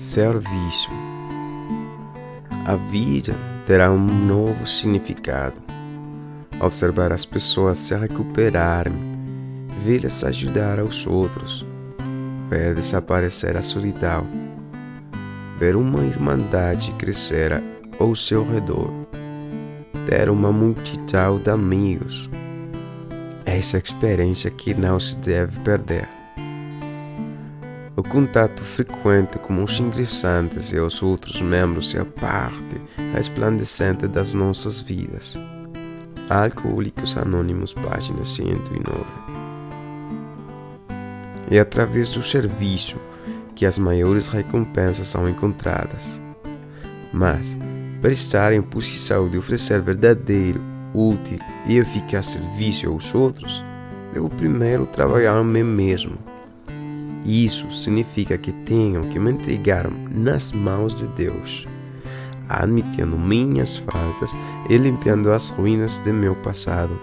Serviço. A vida terá um novo significado. Observar as pessoas se recuperarem, vê-las ajudar aos outros, ver desaparecer a solidão, ver uma irmandade crescer ao seu redor, ter uma multidão de amigos. Essa experiência que não se deve perder. O contato frequente com os ingressantes e os outros membros é a parte resplandecente das nossas vidas. Alcoólicos Anônimos, página 109. É através do serviço que as maiores recompensas são encontradas. Mas, para estar em posição de oferecer verdadeiro, útil e eficaz serviço aos outros, devo primeiro trabalhar em mim mesmo isso significa que tenho que me entregar nas mãos de Deus, admitindo minhas faltas e limpando as ruínas de meu passado.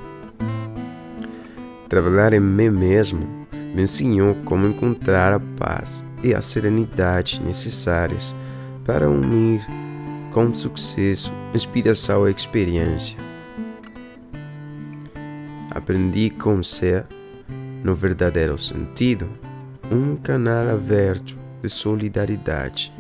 Trabalhar em mim mesmo me ensinou como encontrar a paz e a serenidade necessárias para unir com sucesso inspiração e experiência. Aprendi com ser, no verdadeiro sentido, um canal aberto de solidariedade.